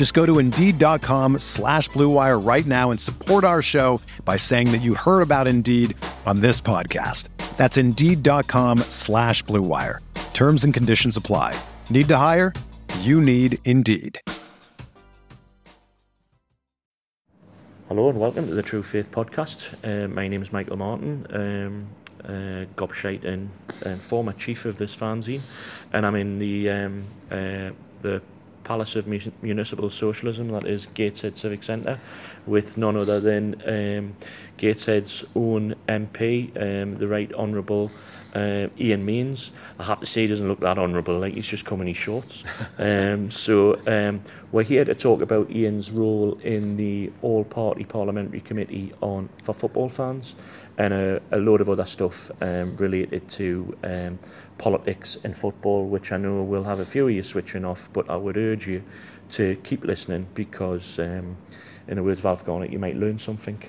Just go to Indeed.com slash BlueWire right now and support our show by saying that you heard about Indeed on this podcast. That's Indeed.com slash BlueWire. Terms and conditions apply. Need to hire? You need Indeed. Hello and welcome to the True Faith podcast. Uh, my name is Michael Martin, um, uh, Gobshite and, and former chief of this fanzine, and I'm in the um, uh, the Palace of Municipal Socialism, that is Gateshead Civic Centre, with none other than um, Gateshead's own MP, um, the Right Honourable uh, Ian Mearns. I have to say, he doesn't look that honourable, like he's just come in shorts. um, so um, we're here to talk about Ian's role in the All Party Parliamentary Committee on for football fans and a, a load of other stuff um, related to um, politics and football, which I know will have a few of you switching off, but I would urge you to keep listening because, um, in the words of Alf Garnett, you might learn something.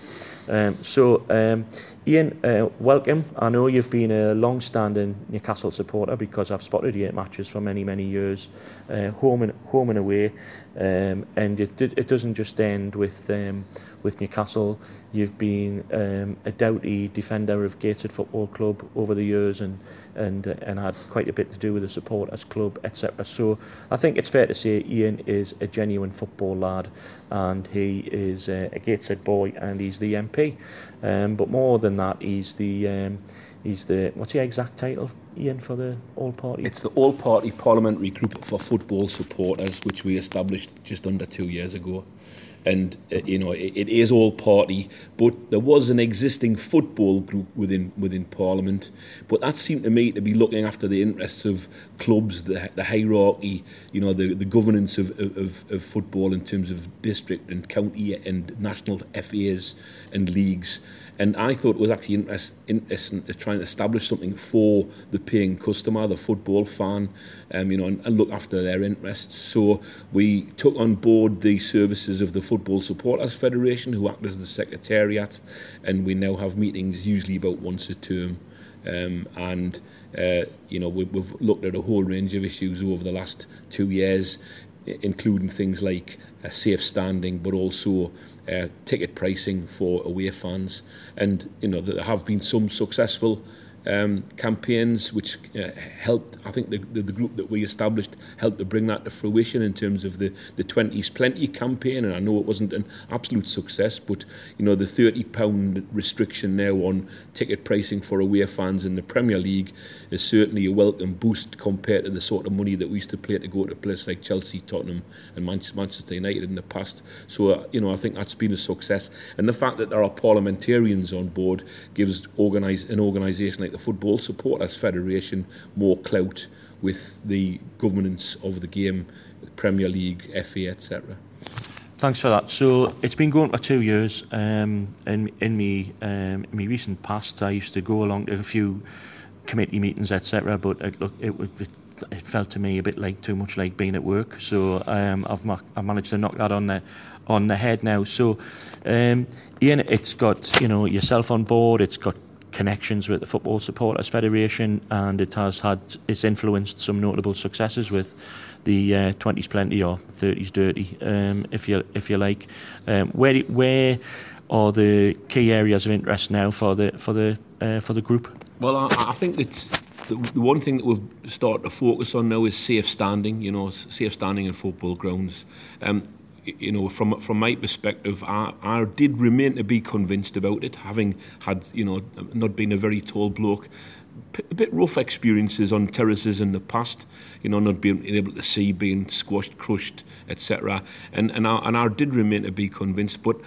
Um, so, um, Ian, uh, welcome. I know you've been a long-standing Newcastle supporter because I've spotted you at matches for many, many years, uh, home and home and away, um, and it it doesn't just end with um, with Newcastle. You've been um, a doughty defender of Gateshead Football Club over the years, and and uh, and had quite a bit to do with the supporters club, etc. So I think it's fair to say Ian is a genuine football lad, and he is uh, a Gateshead boy, and he's the MP. Um, but more than that, he's the um, he's the what's the exact title, Ian, for the All Party? It's the All Party Parliamentary Group for Football Supporters, which we established just under two years ago and uh, you know it, it is all party. But there was an existing football group within within Parliament, but that seemed to me to be looking after the interests of clubs, the, the hierarchy, you know, the, the governance of, of, of football in terms of district and county and national FAs and leagues. And I thought it was actually interest, interesting to try and establish something for the paying customer, the football fan, um, you know, and, and look after their interests. So we took on board the services of the Football Supporters Federation, who act as the secretariat, and we now have meetings usually about once a term. Um, and uh, you know we, we've looked at a whole range of issues over the last two years, including things like uh, safe standing, but also uh, ticket pricing for away fans. And you know there have been some successful um, campaigns which uh, helped, I think the, the, the group that we established helped to bring that to fruition in terms of the, the 20s Plenty campaign. And I know it wasn't an absolute success, but you know the £30 restriction now on ticket pricing for away fans in the Premier League is certainly a welcome boost compared to the sort of money that we used to pay to go to places like Chelsea, Tottenham, and Manchester United in the past. So, uh, you know, I think that's been a success. And the fact that there are parliamentarians on board gives organize, an organisation like the Football Supporters Federation more clout with the governance of the game, Premier League, FA, etc. Thanks for that. So it's been going for two years. Um, in in me um, in me recent past, I used to go along to a few committee meetings, etc. But it, look, it, it, it felt to me a bit like too much like being at work. So um, I've ma- I've managed to knock that on the on the head now. So um, Ian, it's got you know yourself on board. It's got connections with the Football Supporters Federation, and it has had it's influenced some notable successes with the uh, 20s plenty or 30s dirty, um, if you if you like. Um, where where are the key areas of interest now for the for the uh, for the group? Well, I, I think it's the, one thing that we've started to focus on now is safe standing. You know, safe standing in football grounds. Um, you know, from from my perspective, I, I did remain to be convinced about it, having had, you know, not been a very tall bloke a bit rough experiences on terraces in the past, you know, not being able to see, being squashed, crushed, etc. And and I, and I did remain to be convinced, but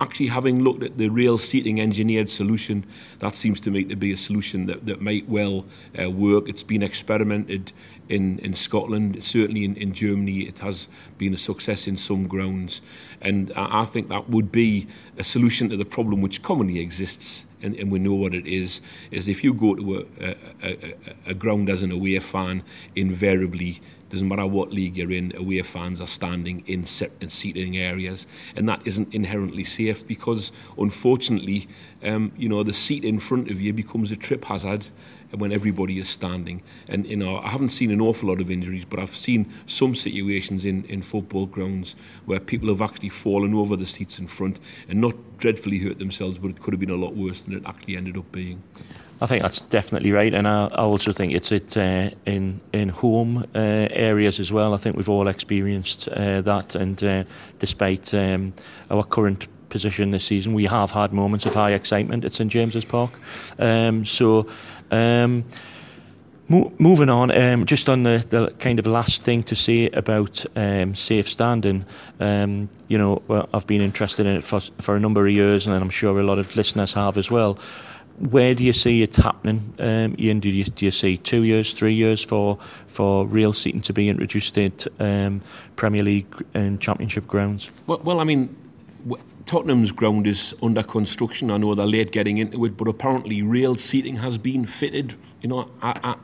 actually having looked at the rail seating engineered solution, that seems to me to be a solution that, that might well uh, work. It's been experimented in, in Scotland, certainly in, in Germany, it has been a success in some grounds. And I, I think that would be a solution to the problem which commonly exists and, and we know what it is, is if you go to a, a, a, a ground as an away fan, invariably, doesn't matter what league you're in, away fans are standing in, in seating areas, and that isn't inherently safe because, unfortunately, um, you know, the seat in front of you becomes a trip hazard when everybody is standing. And you know, I haven't seen an awful lot of injuries, but I've seen some situations in, in football grounds where people have actually fallen over the seats in front and not dreadfully hurt themselves, but it could have been a lot worse than it actually ended up being. I think that's definitely right, and I, I also think it's it uh, in in home uh, areas as well. I think we've all experienced uh, that, and uh, despite um, our current position this season, we have had moments of high excitement at St James's Park. Um, so um, mo- moving on, um, just on the, the kind of last thing to say about um, safe standing, um, you know, well, I've been interested in it for, for a number of years, and I'm sure a lot of listeners have as well. Where do you see it happening, um, Ian? Do you, do you see two years, three years for for rail seating to be introduced at um, Premier League and Championship grounds? Well, well I mean, Tottenham's ground is under construction. I know they're late getting into it, but apparently rail seating has been fitted, you know,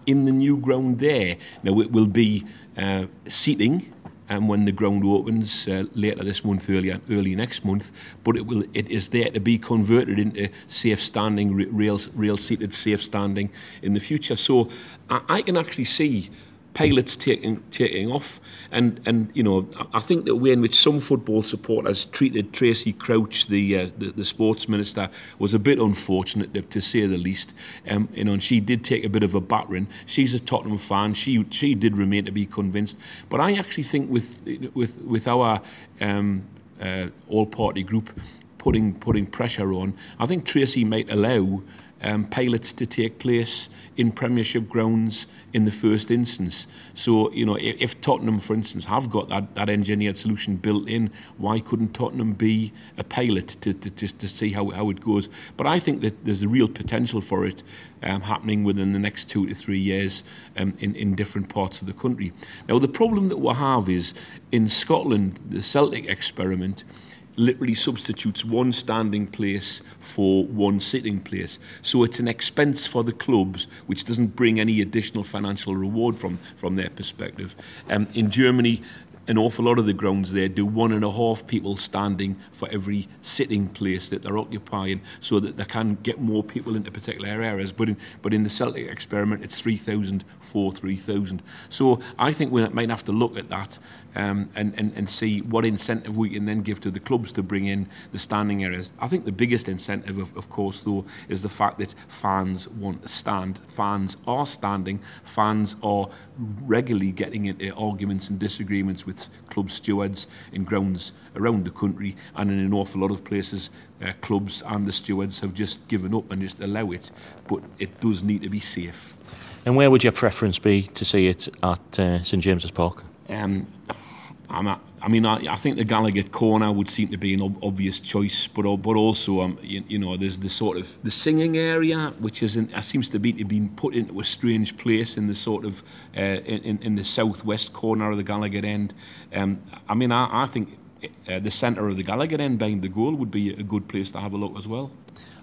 in the new ground there. Now it will be uh, seating and um, when the ground opens uh, later this month, early early next month. But it will it is there to be converted into safe standing, rail rail seated safe standing in the future. So I, I can actually see pilots taking taking off. And and you know, I think the way in which some football supporters treated Tracey Crouch, the uh, the, the, sports minister, was a bit unfortunate to, to say the least. Um, you know, and she did take a bit of a battering. She's a Tottenham fan. She she did remain to be convinced. But I actually think with with with our um, uh, all party group putting putting pressure on, I think Tracy might allow um, pilots to take place in Premiership grounds in the first instance. So, you know, if, if, Tottenham, for instance, have got that, that engineered solution built in, why couldn't Tottenham be a pilot to, to, to, to see how, how it goes? But I think that there's a real potential for it um, happening within the next two to three years um, in, in different parts of the country. Now, the problem that we have is in Scotland, the Celtic experiment, literally substitutes one standing place for one sitting place. So it's an expense for the clubs, which doesn't bring any additional financial reward from, from their perspective. Um, in Germany, an awful lot of the grounds there do one and a half people standing for every sitting place that they're occupying so that they can get more people into particular areas. But in, but in the Celtic experiment, it's 3,000 for 3,000. So I think we might have to look at that um, and, and, and see what incentive we can then give to the clubs to bring in the standing areas. I think the biggest incentive, of, of course, though, is the fact that fans want to stand. Fans are standing. Fans are regularly getting into arguments and disagreements with club stewards in grounds around the country and in an awful lot of places. Uh, clubs and the stewards have just given up and just allow it, but it does need to be safe. And where would your preference be to see it at uh, St James's Park? Um, A, I mean, I, I think the Gallowgate corner would seem to be an ob- obvious choice, but but also, um, you, you, know, there's the sort of the singing area, which is uh, seems to be to put into a strange place in the sort of uh, in, in the southwest corner of the Gallowgate end. Um, I mean, I, I think uh, the centre of the Gallowgate end behind the goal would be a good place to have a look as well.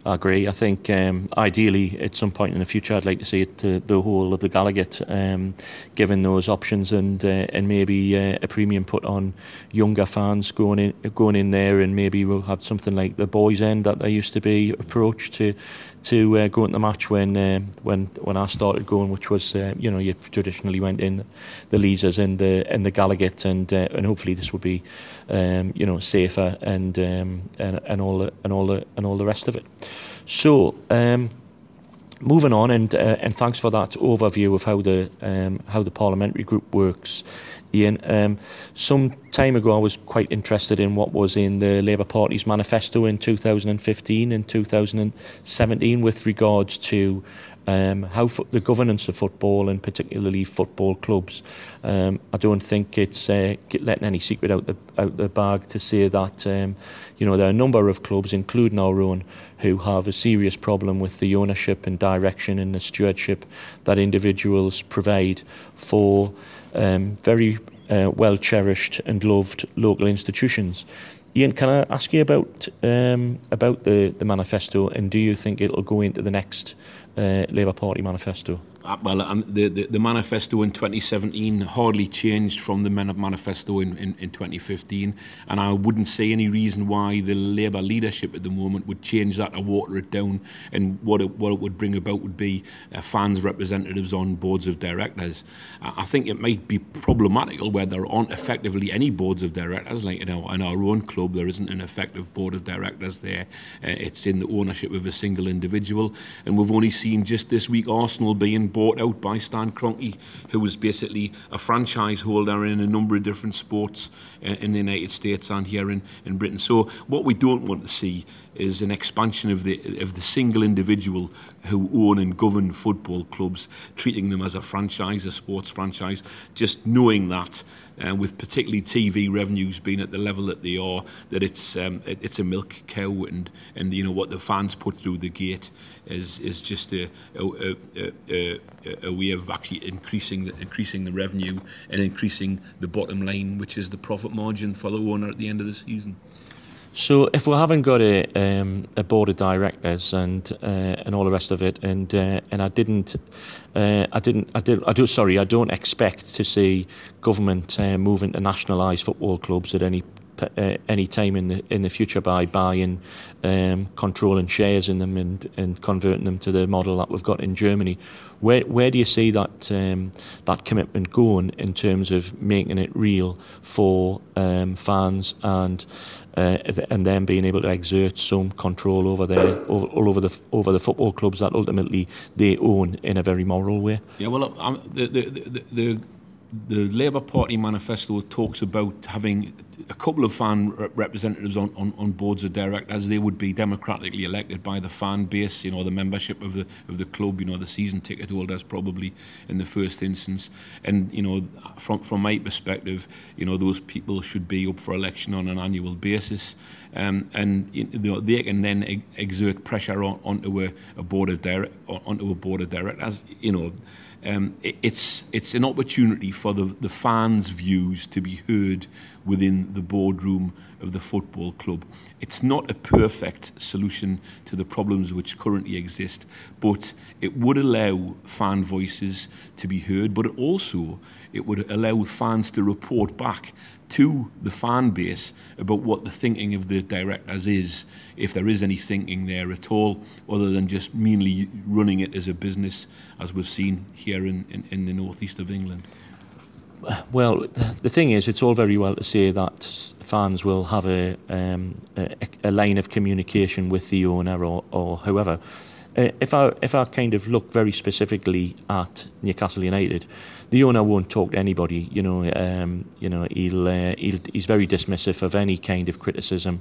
I agree. I think um, ideally at some point in the future, I'd like to see it to the whole of the Gallowgate, um, given those options and uh, and maybe uh, a premium put on younger fans going in going in there, and maybe we'll have something like the boys' end that there used to be approach to to uh, go into the match when uh, when when I started going, which was uh, you know you traditionally went in the Leazes and the and the Gallowgate, and uh, and hopefully this will be um, you know safer and um, and and all the, and all the and all the rest of it. So. Um, moving on, and uh, and thanks for that overview of how the um, how the parliamentary group works. Ian. Um, some time ago, I was quite interested in what was in the Labour Party's manifesto in 2015 and 2017 with regards to um, how fo- the governance of football and particularly football clubs. Um, I don't think it's uh, letting any secret out the out the bag to say that um, you know there are a number of clubs, including our own, who have a serious problem with the ownership and direction and the stewardship that individuals provide for um, very uh, well cherished and loved local institutions. Ian, can I ask you about um, about the, the manifesto, and do you think it'll go into the next uh, Labour Party manifesto? Uh, well, um, the, the, the manifesto in 2017 hardly changed from the manifesto in, in, in 2015, and I wouldn't see any reason why the Labour leadership at the moment would change that or water it down. And what it, what it would bring about would be uh, fans' representatives on boards of directors. Uh, I think it might be problematical where there aren't effectively any boards of directors. Like you know, in our own club, there isn't an effective board of directors there. Uh, it's in the ownership of a single individual, and we've only seen just this week Arsenal being bought out by Stan Kroenke, who was basically a franchise holder in a number of different sports uh, in the United States and here in, in Britain. So what we don't want to see is an expansion of the of the single individual who own and govern football clubs, treating them as a franchise, a sports franchise, just knowing that uh, with particularly TV revenues being at the level that they are, that it's um, it, it's a milk cow, and and you know what the fans put through the gate is is just a a, a, a, a way of actually increasing the, increasing the revenue and increasing the bottom line, which is the profit margin for the owner at the end of the season. So if we haven't got a um, a board of directors and uh, and all the rest of it, and uh, and I didn't, uh, I didn't, I did, I do. Sorry, I don't expect to see government uh, moving to nationalise football clubs at any uh, any time in the in the future by buying, um, controlling shares in them and, and converting them to the model that we've got in Germany. Where where do you see that um, that commitment going in terms of making it real for um, fans and uh, and then being able to exert some control over their over, all over the over the football clubs that ultimately they own in a very moral way? Yeah, well, the, the, the, the the Labour Party manifesto talks about having a couple of fan representatives on, on, on boards of directors. They would be democratically elected by the fan base, you know, the membership of the of the club, you know, the season ticket holders probably in the first instance. And you know, from from my perspective, you know, those people should be up for election on an annual basis, um, and you know, they can then exert pressure on, onto a, a board of direct onto a board of directors. You know um, it, it's it's an opportunity for the, the fans' views to be heard within the boardroom of the football club. It's not a perfect solution to the problems which currently exist, but it would allow fan voices to be heard, but also it would allow fans to report back to the fan base about what the thinking of the directors is, if there is any thinking there at all, other than just merely running it as a business, as we've seen here in, in, in the northeast of England. Well, the thing is, it's all very well to say that fans will have a, um, a, a line of communication with the owner or, or whoever. Uh, if I if I kind of look very specifically at Newcastle United, the owner won't talk to anybody. You know, um, you know, he'll, uh, he'll he's very dismissive of any kind of criticism,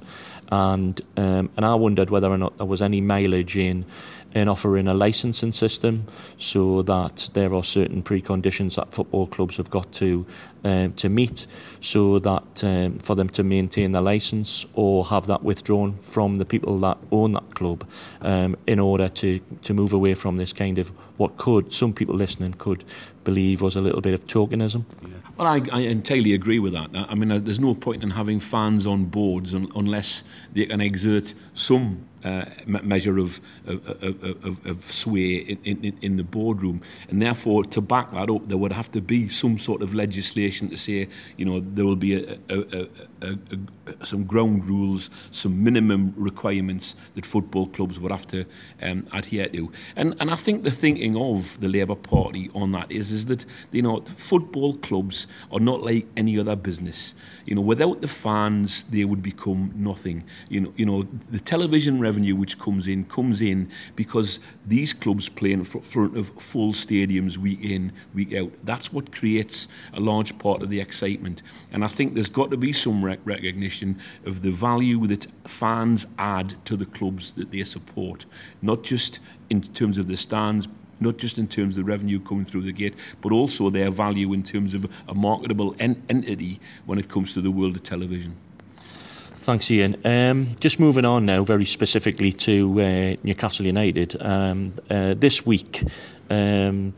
and um, and I wondered whether or not there was any mileage in in offering a licensing system so that there are certain preconditions that football clubs have got to um, to meet so that um, for them to maintain the license or have that withdrawn from the people that own that club um, in order to, to move away from this kind of what could some people listening could believe was a little bit of tokenism. Yeah. Well, I, I entirely agree with that. I mean, uh, there's no point in having fans on boards un- unless they can exert some uh, measure of, of, of, of sway in, in, in the boardroom. And therefore, to back that up, there would have to be some sort of legislation to say, you know, there will be a, a, a, some ground rules, some minimum requirements that football clubs would have to um, adhere to. And, and I think the thinking of the Labour Party on that is, is that, you know, football clubs are not like any other business. You know, without the fans, they would become nothing. You know, you know the television revenue which comes in comes in because these clubs play in front of full stadiums week in, week out. That's what creates a large part of the excitement. And I think there's got to be some rec- recognition of the value that fans add to the clubs that they support, not just in terms of the stands not just in terms of the revenue coming through the gate, but also their value in terms of a marketable en- entity when it comes to the world of television. Thanks, Ian. Um, just moving on now, very specifically to uh, Newcastle United. Um, uh, this week, um,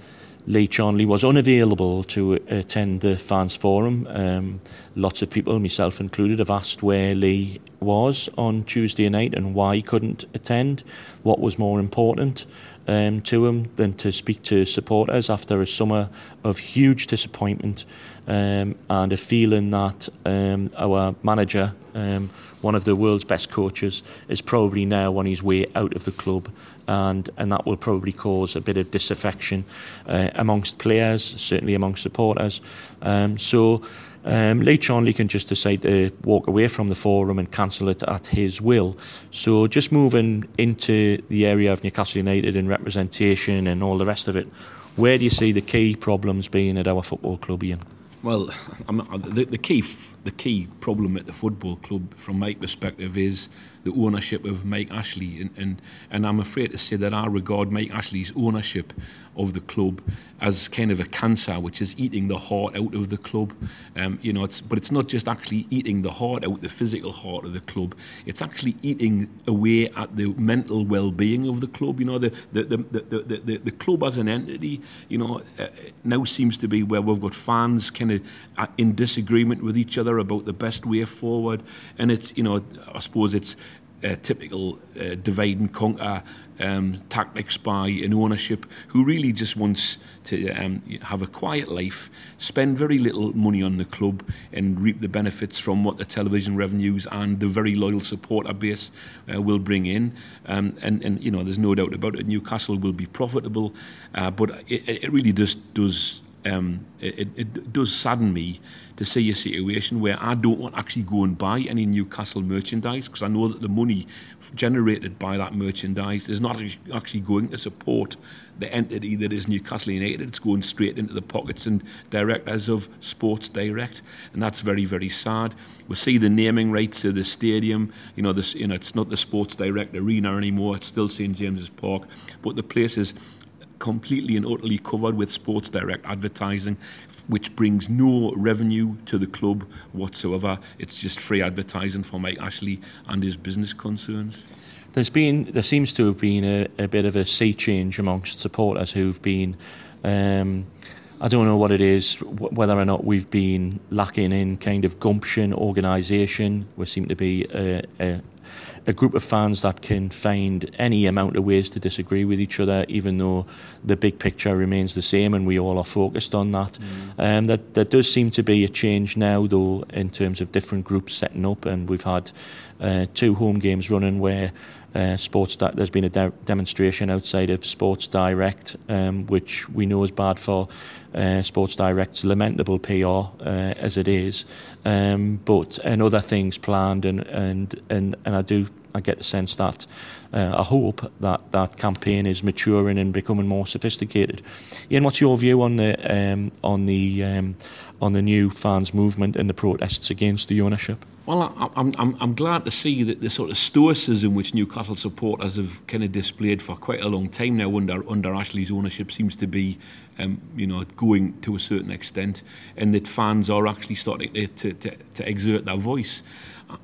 Lee Charnley was unavailable to attend the fans forum. Um, lots of people, myself included, have asked where Lee was on Tuesday night and why he couldn't attend. What was more important um, to him than to speak to supporters after a summer of huge disappointment um, and a feeling that um, our manager, um, one of the world's best coaches, is probably now on his way out of the club, and and that will probably cause a bit of disaffection uh, amongst players, certainly amongst supporters. Um, so. Um, on, Charnley can just decide to walk away from the forum and cancel it at his will. So, just moving into the area of Newcastle United and representation and all the rest of it, where do you see the key problems being at our football club, Ian? Well, the, the key the key problem at the football club, from my perspective, is the ownership of Mike Ashley, and, and and I'm afraid to say that I regard Mike Ashley's ownership of the club as kind of a cancer, which is eating the heart out of the club. Um, you know, it's but it's not just actually eating the heart out, the physical heart of the club. It's actually eating away at the mental well-being of the club. You know, the the the the, the, the, the club as an entity, you know, uh, now seems to be where we've got fans kind of uh, in disagreement with each other about the best way forward, and it's you know, I suppose it's uh, typical uh, divide and conquer um, tactics by an ownership who really just wants to um, have a quiet life, spend very little money on the club, and reap the benefits from what the television revenues and the very loyal supporter base uh, will bring in. Um, and, and you know, there's no doubt about it. Newcastle will be profitable, uh, but it, it really just does. Um, it, it does sadden me to see a situation where I don't want to actually go and buy any Newcastle merchandise because I know that the money generated by that merchandise is not actually going to support the entity that is Newcastle United. It's going straight into the pockets and directors of Sports Direct, and that's very, very sad. We see the naming rights of the stadium. You know, this, you know, it's not the Sports Direct Arena anymore. It's still St James's Park, but the place is completely and utterly covered with Sports Direct advertising, which brings no revenue to the club whatsoever. It's just free advertising for Mike Ashley and his business concerns. There's been, there seems to have been a, a bit of a sea change amongst supporters who've been. Um, I don't know what it is, whether or not we've been lacking in kind of gumption, organisation. We seem to be a, a, a group of fans that can find any amount of ways to disagree with each other, even though the big picture remains the same and we all are focused on that. Mm. Um, that there does seem to be a change now, though, in terms of different groups setting up, and we've had uh, two home games running where uh, sports Di- there's been a de- demonstration outside of Sports Direct, um, which we know is bad for uh, Sports Direct's lamentable PR uh, as it is, um, but and other things planned, and and and, and I do I get the sense that uh, I hope that that campaign is maturing and becoming more sophisticated. Ian, what's your view on the um, on the um, on the new fans movement and the protests against the ownership? Well, I'm, I'm, I'm glad to see that the sort of stoicism which Newcastle supporters have kind of displayed for quite a long time now under under Ashley's ownership seems to be, um, you know, going to a certain extent, and that fans are actually starting to, to, to, to exert their voice.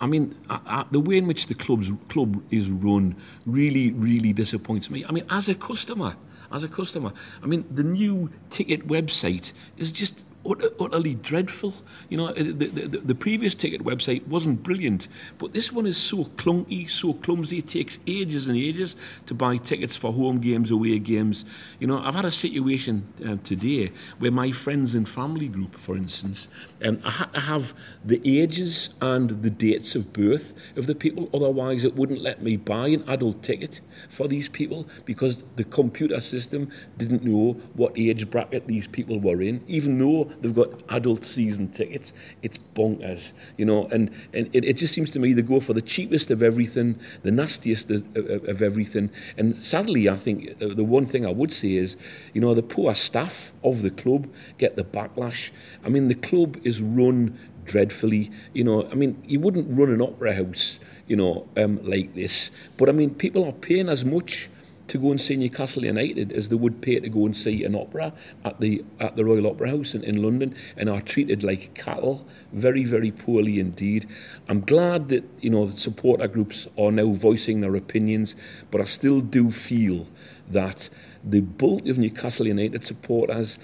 I mean, I, I, the way in which the club's club is run really, really disappoints me. I mean, as a customer, as a customer, I mean, the new ticket website is just utterly dreadful. You know, the, the, the, previous ticket website wasn't brilliant, but this one is so clunky, so clumsy. It takes ages and ages to buy tickets for home games, away games. You know, I've had a situation um, today where my friends and family group, for instance, um, I had to have the ages and the dates of birth of the people, otherwise it wouldn't let me buy an adult ticket for these people because the computer system didn't know what age bracket these people were in, even though they've got adult season tickets. It's bonkers, you know, and, and it, it just seems to me they go for the cheapest of everything, the nastiest of, of, everything. And sadly, I think uh, the one thing I would say is, you know, the poor staff of the club get the backlash. I mean, the club is run dreadfully. You know, I mean, you wouldn't run an opera house, you know, um, like this. But I mean, people are paying as much to go and see Newcastle United as they would pay to go and see an opera at the at the Royal Opera House in, in London and are treated like cattle, very, very poorly indeed. I'm glad that, you know, supporter groups are now voicing their opinions, but I still do feel that the bulk of Newcastle United supporters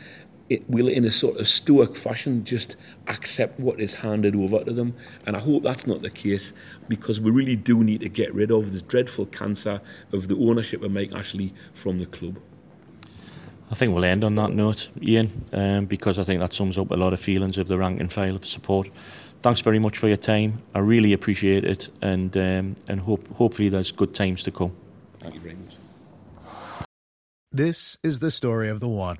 it will, in a sort of stoic fashion, just accept what is handed over to them. And I hope that's not the case because we really do need to get rid of this dreadful cancer of the ownership of Mike Ashley from the club. I think we'll end on that note, Ian, um, because I think that sums up a lot of feelings of the rank and file of support. Thanks very much for your time. I really appreciate it, and um, and hope hopefully there's good times to come. Thank you very much. This is the story of the one.